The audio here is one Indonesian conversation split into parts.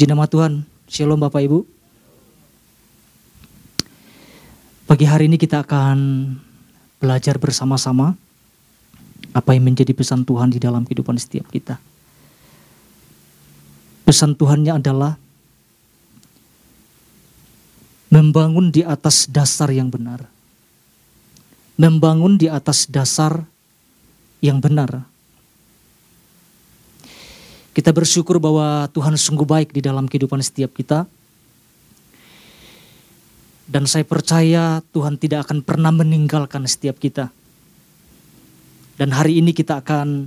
Puji nama Tuhan. Shalom Bapak Ibu. Pagi hari ini kita akan belajar bersama-sama apa yang menjadi pesan Tuhan di dalam kehidupan setiap kita. Pesan Tuhannya adalah membangun di atas dasar yang benar. Membangun di atas dasar yang benar. Kita bersyukur bahwa Tuhan sungguh baik di dalam kehidupan setiap kita. Dan saya percaya Tuhan tidak akan pernah meninggalkan setiap kita. Dan hari ini kita akan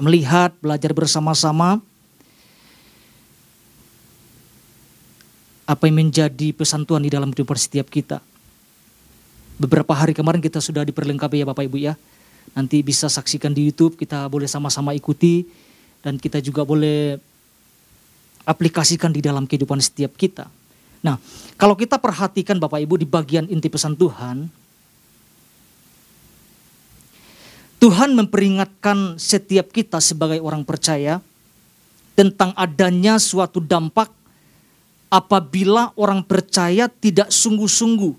melihat, belajar bersama-sama apa yang menjadi pesan Tuhan di dalam kehidupan setiap kita. Beberapa hari kemarin kita sudah diperlengkapi ya Bapak Ibu ya. Nanti bisa saksikan di YouTube, kita boleh sama-sama ikuti dan kita juga boleh aplikasikan di dalam kehidupan setiap kita. Nah, kalau kita perhatikan Bapak Ibu di bagian inti pesan Tuhan, Tuhan memperingatkan setiap kita sebagai orang percaya tentang adanya suatu dampak apabila orang percaya tidak sungguh-sungguh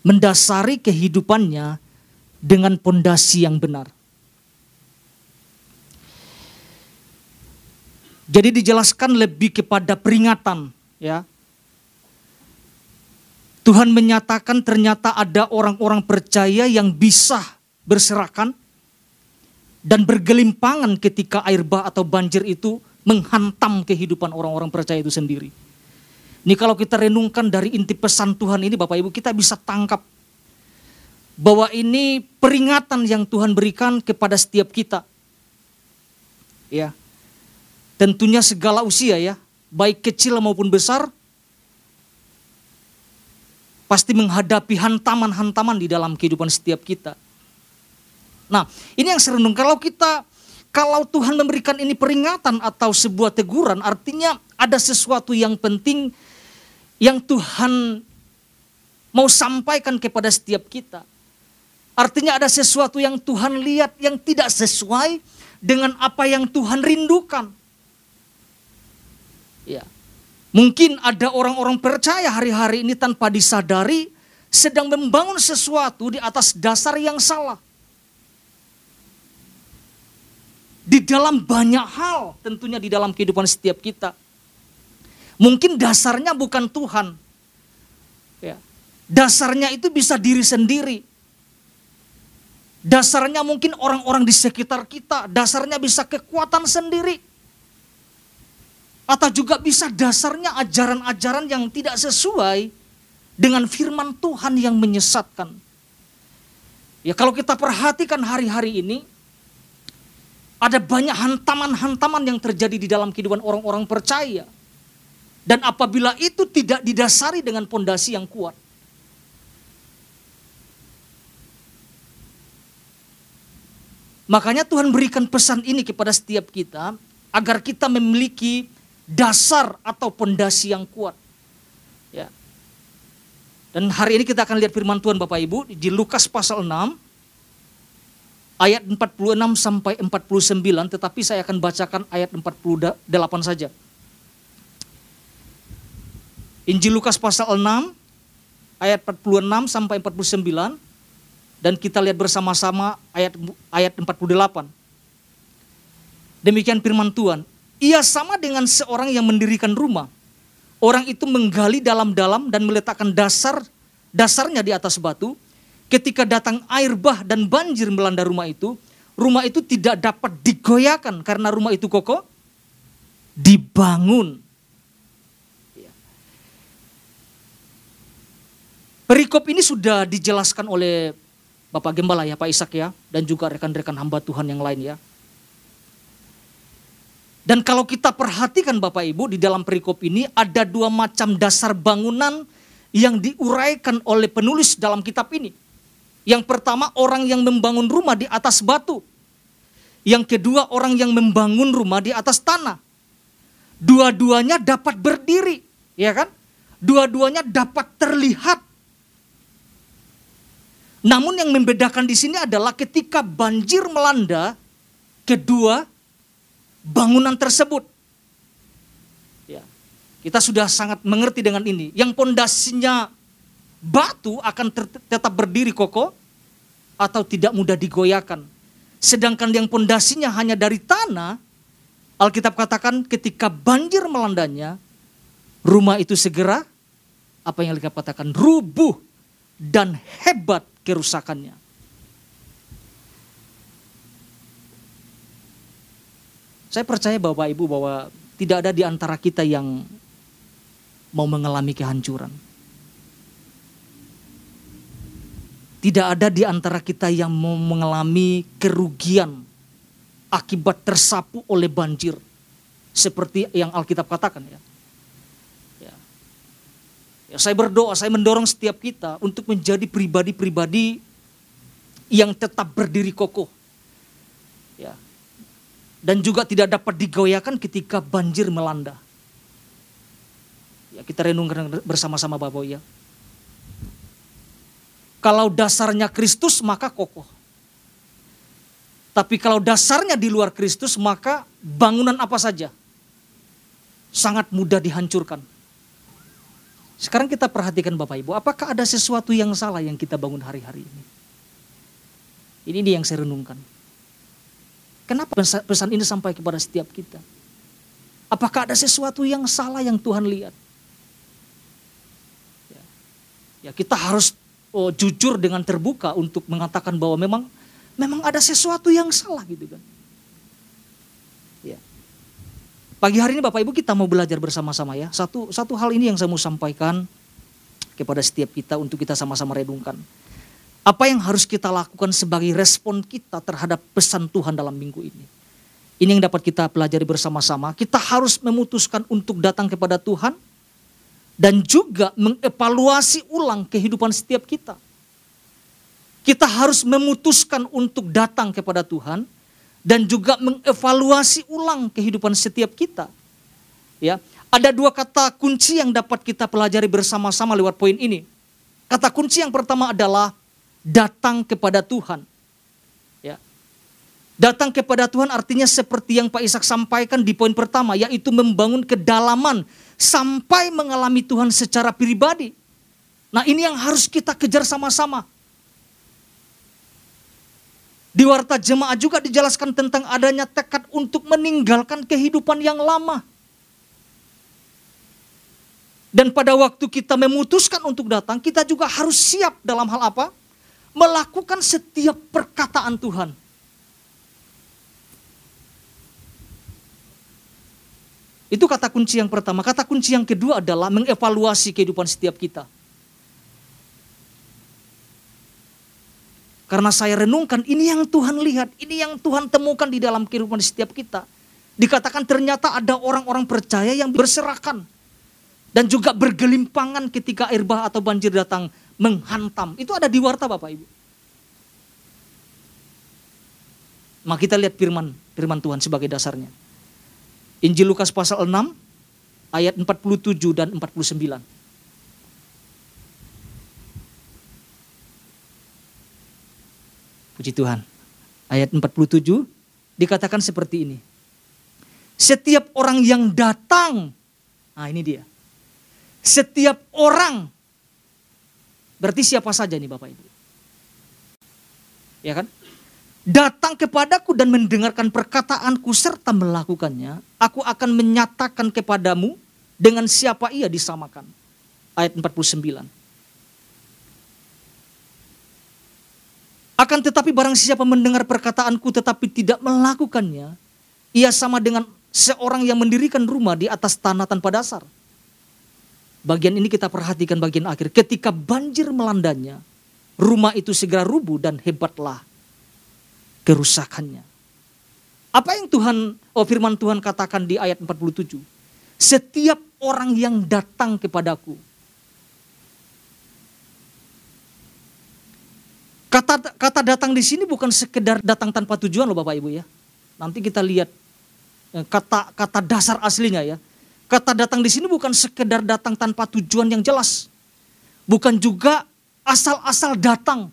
mendasari kehidupannya dengan pondasi yang benar. Jadi dijelaskan lebih kepada peringatan ya. Tuhan menyatakan ternyata ada orang-orang percaya yang bisa berserakan dan bergelimpangan ketika air bah atau banjir itu menghantam kehidupan orang-orang percaya itu sendiri. Ini kalau kita renungkan dari inti pesan Tuhan ini Bapak Ibu kita bisa tangkap bahwa ini peringatan yang Tuhan berikan kepada setiap kita. Ya, Tentunya segala usia ya, baik kecil maupun besar, pasti menghadapi hantaman-hantaman di dalam kehidupan setiap kita. Nah, ini yang serenung. Kalau kita, kalau Tuhan memberikan ini peringatan atau sebuah teguran, artinya ada sesuatu yang penting yang Tuhan mau sampaikan kepada setiap kita. Artinya ada sesuatu yang Tuhan lihat yang tidak sesuai dengan apa yang Tuhan rindukan. Ya. Mungkin ada orang-orang percaya hari-hari ini tanpa disadari sedang membangun sesuatu di atas dasar yang salah. Di dalam banyak hal tentunya di dalam kehidupan setiap kita. Mungkin dasarnya bukan Tuhan. Ya. Dasarnya itu bisa diri sendiri. Dasarnya mungkin orang-orang di sekitar kita. Dasarnya bisa kekuatan sendiri atau juga bisa dasarnya ajaran-ajaran yang tidak sesuai dengan firman Tuhan yang menyesatkan. Ya kalau kita perhatikan hari-hari ini, ada banyak hantaman-hantaman yang terjadi di dalam kehidupan orang-orang percaya. Dan apabila itu tidak didasari dengan pondasi yang kuat. Makanya Tuhan berikan pesan ini kepada setiap kita agar kita memiliki dasar atau pondasi yang kuat. Ya. Dan hari ini kita akan lihat firman Tuhan Bapak Ibu di Lukas pasal 6 ayat 46 sampai 49 tetapi saya akan bacakan ayat 48 saja. Injil Lukas pasal 6 ayat 46 sampai 49 dan kita lihat bersama-sama ayat ayat 48. Demikian firman Tuhan. Ia sama dengan seorang yang mendirikan rumah. Orang itu menggali dalam-dalam dan meletakkan dasar dasarnya di atas batu. Ketika datang air bah dan banjir melanda rumah itu, rumah itu tidak dapat digoyahkan karena rumah itu kokoh dibangun. Perikop ini sudah dijelaskan oleh Bapak Gembala ya Pak Ishak ya dan juga rekan-rekan hamba Tuhan yang lain ya. Dan kalau kita perhatikan Bapak Ibu di dalam perikop ini ada dua macam dasar bangunan yang diuraikan oleh penulis dalam kitab ini. Yang pertama orang yang membangun rumah di atas batu. Yang kedua orang yang membangun rumah di atas tanah. Dua-duanya dapat berdiri, ya kan? Dua-duanya dapat terlihat. Namun yang membedakan di sini adalah ketika banjir melanda, kedua bangunan tersebut. Ya. Kita sudah sangat mengerti dengan ini. Yang pondasinya batu akan tetap berdiri kokoh atau tidak mudah digoyahkan. Sedangkan yang pondasinya hanya dari tanah, Alkitab katakan ketika banjir melandanya, rumah itu segera apa yang Alkitab katakan rubuh dan hebat kerusakannya. Saya percaya Bapak Ibu bahwa tidak ada di antara kita yang mau mengalami kehancuran. Tidak ada di antara kita yang mau mengalami kerugian akibat tersapu oleh banjir. Seperti yang Alkitab katakan ya. ya. Ya, saya berdoa, saya mendorong setiap kita untuk menjadi pribadi-pribadi yang tetap berdiri kokoh. Ya. Dan juga tidak dapat digoyahkan ketika banjir melanda. Ya, kita renungkan bersama-sama Bapak ya. Kalau dasarnya Kristus maka kokoh. Tapi kalau dasarnya di luar Kristus maka bangunan apa saja sangat mudah dihancurkan. Sekarang kita perhatikan Bapak Ibu, apakah ada sesuatu yang salah yang kita bangun hari-hari ini? Ini dia yang saya renungkan. Kenapa pesan ini sampai kepada setiap kita? Apakah ada sesuatu yang salah yang Tuhan lihat? Ya, ya kita harus oh, jujur dengan terbuka untuk mengatakan bahwa memang memang ada sesuatu yang salah gitu kan. Ya. Pagi hari ini Bapak Ibu kita mau belajar bersama-sama ya. Satu satu hal ini yang saya mau sampaikan kepada setiap kita untuk kita sama-sama redungkan. Apa yang harus kita lakukan sebagai respon kita terhadap pesan Tuhan dalam minggu ini? Ini yang dapat kita pelajari bersama-sama. Kita harus memutuskan untuk datang kepada Tuhan dan juga mengevaluasi ulang kehidupan setiap kita. Kita harus memutuskan untuk datang kepada Tuhan dan juga mengevaluasi ulang kehidupan setiap kita. Ya, ada dua kata kunci yang dapat kita pelajari bersama-sama lewat poin ini. Kata kunci yang pertama adalah datang kepada Tuhan. Ya. Datang kepada Tuhan artinya seperti yang Pak Ishak sampaikan di poin pertama yaitu membangun kedalaman sampai mengalami Tuhan secara pribadi. Nah ini yang harus kita kejar sama-sama. Di warta jemaat juga dijelaskan tentang adanya tekad untuk meninggalkan kehidupan yang lama. Dan pada waktu kita memutuskan untuk datang, kita juga harus siap dalam hal apa? Melakukan setiap perkataan Tuhan. Itu kata kunci yang pertama. Kata kunci yang kedua adalah mengevaluasi kehidupan setiap kita. Karena saya renungkan, ini yang Tuhan lihat, ini yang Tuhan temukan di dalam kehidupan setiap kita. Dikatakan ternyata ada orang-orang percaya yang berserakan. Dan juga bergelimpangan ketika air bah atau banjir datang menghantam. Itu ada di warta Bapak Ibu. Maka kita lihat firman, firman Tuhan sebagai dasarnya. Injil Lukas pasal 6 ayat 47 dan 49. Puji Tuhan. Ayat 47 dikatakan seperti ini. Setiap orang yang datang, nah ini dia. Setiap orang, berarti siapa saja nih Bapak Ibu? Ya kan? Datang kepadaku dan mendengarkan perkataanku serta melakukannya, aku akan menyatakan kepadamu dengan siapa ia disamakan. Ayat 49. Akan tetapi barang siapa mendengar perkataanku tetapi tidak melakukannya, ia sama dengan seorang yang mendirikan rumah di atas tanah tanpa dasar. Bagian ini kita perhatikan bagian akhir. Ketika banjir melandanya, rumah itu segera rubuh dan hebatlah kerusakannya. Apa yang Tuhan, oh firman Tuhan katakan di ayat 47. Setiap orang yang datang kepadaku. Kata kata datang di sini bukan sekedar datang tanpa tujuan loh Bapak Ibu ya. Nanti kita lihat eh, kata kata dasar aslinya ya. Kata datang di sini bukan sekedar datang tanpa tujuan yang jelas. Bukan juga asal-asal datang.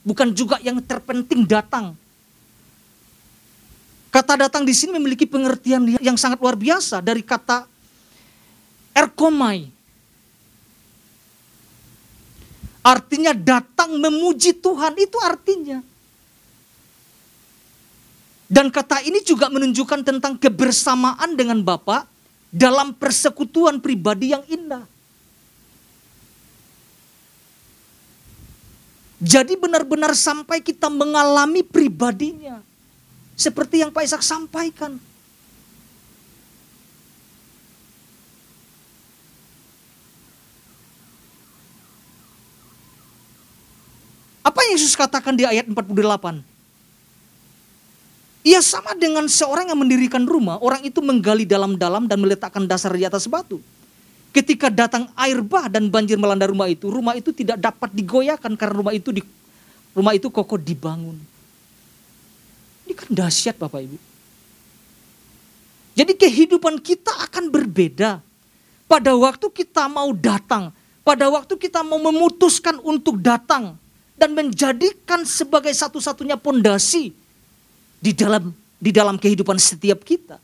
Bukan juga yang terpenting datang. Kata datang di sini memiliki pengertian yang sangat luar biasa dari kata Erkomai. Artinya datang memuji Tuhan, itu artinya. Dan kata ini juga menunjukkan tentang kebersamaan dengan Bapa dalam persekutuan pribadi yang indah. Jadi benar-benar sampai kita mengalami pribadinya. Seperti yang Pak Ishak sampaikan. Apa yang Yesus katakan di ayat 48? Ia sama dengan seorang yang mendirikan rumah, orang itu menggali dalam-dalam dan meletakkan dasar di atas batu. Ketika datang air bah dan banjir melanda rumah itu, rumah itu tidak dapat digoyahkan karena rumah itu di, rumah itu kokoh dibangun. Kan dahsyat Bapak Ibu. Jadi kehidupan kita akan berbeda. Pada waktu kita mau datang, pada waktu kita mau memutuskan untuk datang dan menjadikan sebagai satu-satunya pondasi di dalam di dalam kehidupan setiap kita.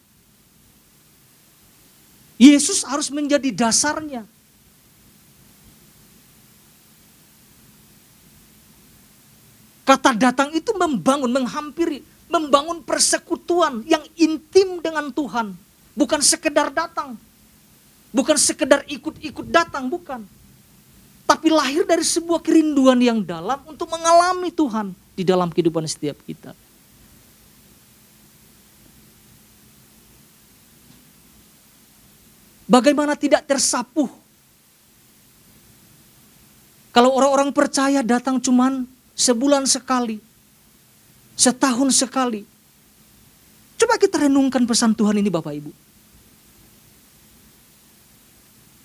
Yesus harus menjadi dasarnya. Kata datang itu membangun, menghampiri, membangun persekutuan yang intim dengan Tuhan. Bukan sekedar datang. Bukan sekedar ikut-ikut datang, bukan. Tapi lahir dari sebuah kerinduan yang dalam untuk mengalami Tuhan di dalam kehidupan setiap kita. Bagaimana tidak tersapu? Kalau orang-orang percaya datang cuman sebulan sekali, setahun sekali. Coba kita renungkan pesan Tuhan ini Bapak Ibu.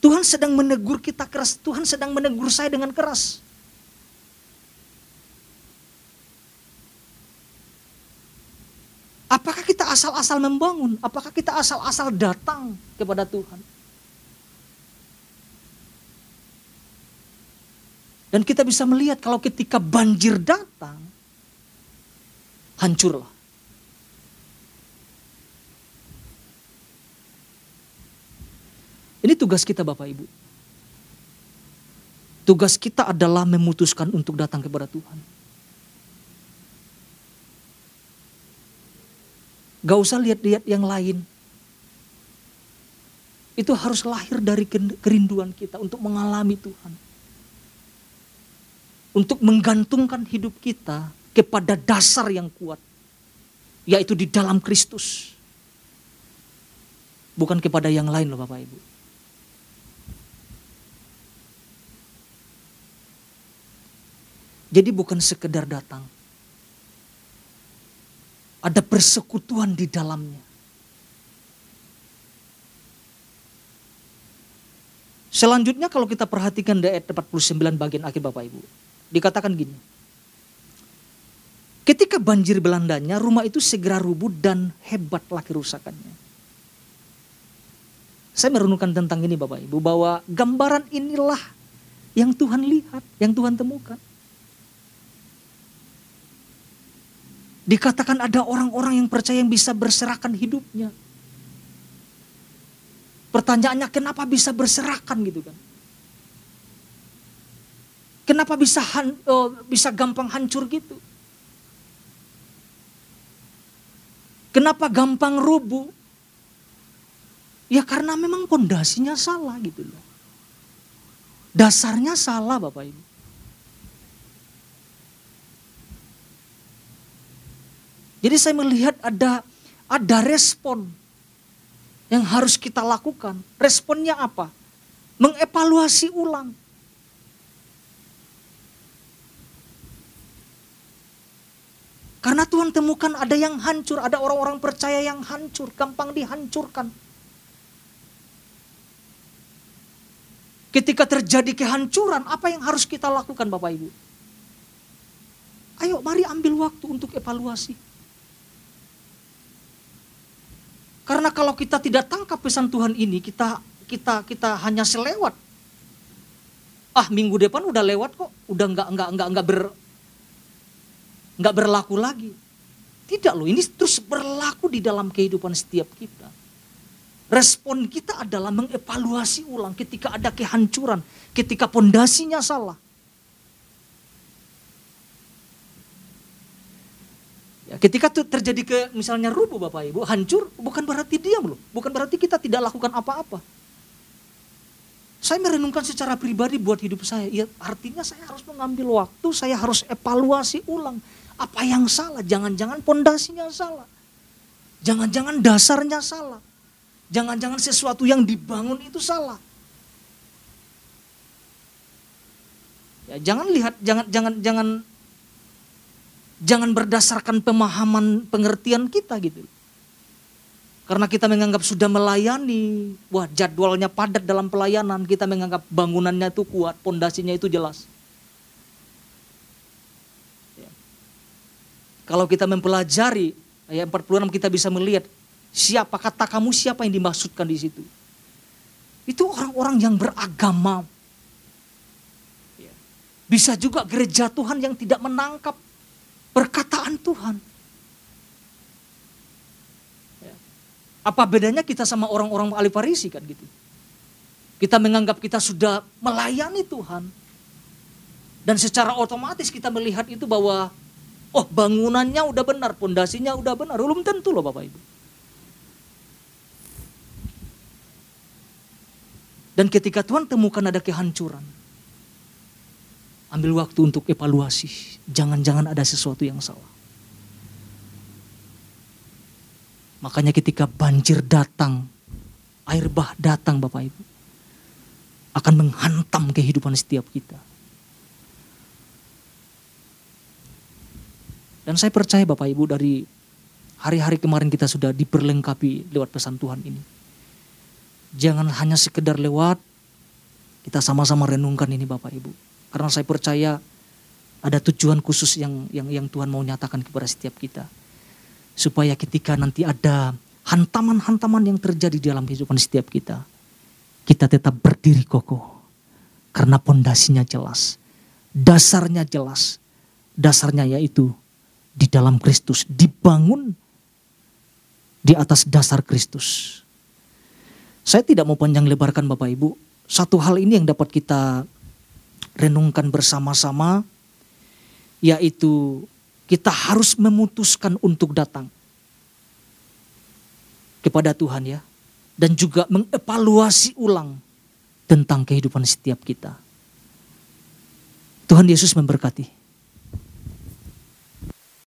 Tuhan sedang menegur kita keras, Tuhan sedang menegur saya dengan keras. Apakah kita asal-asal membangun? Apakah kita asal-asal datang kepada Tuhan? Dan kita bisa melihat kalau ketika banjir datang, hancurlah. Ini tugas kita Bapak Ibu. Tugas kita adalah memutuskan untuk datang kepada Tuhan. Gak usah lihat-lihat yang lain. Itu harus lahir dari kerinduan kita untuk mengalami Tuhan. Untuk menggantungkan hidup kita kepada dasar yang kuat. Yaitu di dalam Kristus. Bukan kepada yang lain loh Bapak Ibu. Jadi bukan sekedar datang ada persekutuan di dalamnya. Selanjutnya kalau kita perhatikan ayat 49 bagian akhir Bapak Ibu. Dikatakan gini. Ketika banjir belandanya, rumah itu segera rubuh dan hebatlah kerusakannya. Saya merenungkan tentang ini Bapak Ibu, bahwa gambaran inilah yang Tuhan lihat, yang Tuhan temukan. Dikatakan ada orang-orang yang percaya yang bisa berserakan hidupnya. Pertanyaannya kenapa bisa berserakan gitu kan? Kenapa bisa han, oh, bisa gampang hancur gitu? Kenapa gampang rubuh? Ya karena memang pondasinya salah gitu loh. Dasarnya salah Bapak Ibu. Jadi saya melihat ada ada respon yang harus kita lakukan. Responnya apa? Mengevaluasi ulang. Karena Tuhan temukan ada yang hancur, ada orang-orang percaya yang hancur, gampang dihancurkan. Ketika terjadi kehancuran, apa yang harus kita lakukan Bapak Ibu? Ayo mari ambil waktu untuk evaluasi. Karena kalau kita tidak tangkap pesan Tuhan ini, kita kita kita hanya selewat. Ah, minggu depan udah lewat kok, udah nggak nggak nggak nggak ber nggak berlaku lagi. Tidak loh, ini terus berlaku di dalam kehidupan setiap kita. Respon kita adalah mengevaluasi ulang ketika ada kehancuran, ketika pondasinya salah. Ya, ketika terjadi ke misalnya rubuh Bapak Ibu, hancur, bukan berarti diam loh. Bukan berarti kita tidak lakukan apa-apa. Saya merenungkan secara pribadi buat hidup saya. Ya, artinya saya harus mengambil waktu, saya harus evaluasi ulang. Apa yang salah? Jangan-jangan pondasinya salah. Jangan-jangan dasarnya salah. Jangan-jangan sesuatu yang dibangun itu salah. Ya, jangan lihat, jangan, jangan, jangan, jangan berdasarkan pemahaman pengertian kita gitu. Karena kita menganggap sudah melayani, wah jadwalnya padat dalam pelayanan, kita menganggap bangunannya itu kuat, pondasinya itu jelas. Kalau kita mempelajari ayat 46 kita bisa melihat Siapa kata kamu siapa yang dimaksudkan di situ? Itu orang-orang yang beragama. Bisa juga gereja Tuhan yang tidak menangkap perkataan Tuhan. Ya. Apa bedanya kita sama orang-orang ahli Farisi kan gitu? Kita menganggap kita sudah melayani Tuhan. Dan secara otomatis kita melihat itu bahwa oh bangunannya udah benar, pondasinya udah benar. Belum tentu loh Bapak Ibu. Dan ketika Tuhan temukan ada kehancuran, ambil waktu untuk evaluasi. Jangan-jangan ada sesuatu yang salah. Makanya ketika banjir datang, air bah datang Bapak Ibu, akan menghantam kehidupan setiap kita. Dan saya percaya Bapak Ibu dari hari-hari kemarin kita sudah diperlengkapi lewat pesan Tuhan ini Jangan hanya sekedar lewat, kita sama-sama renungkan ini Bapak Ibu. Karena saya percaya ada tujuan khusus yang yang yang Tuhan mau nyatakan kepada setiap kita. Supaya ketika nanti ada hantaman-hantaman yang terjadi di dalam kehidupan setiap kita, kita tetap berdiri kokoh. Karena pondasinya jelas, dasarnya jelas. Dasarnya yaitu di dalam Kristus, dibangun di atas dasar Kristus. Saya tidak mau panjang lebarkan Bapak Ibu. Satu hal ini yang dapat kita renungkan bersama-sama yaitu kita harus memutuskan untuk datang kepada Tuhan ya dan juga mengevaluasi ulang tentang kehidupan setiap kita. Tuhan Yesus memberkati.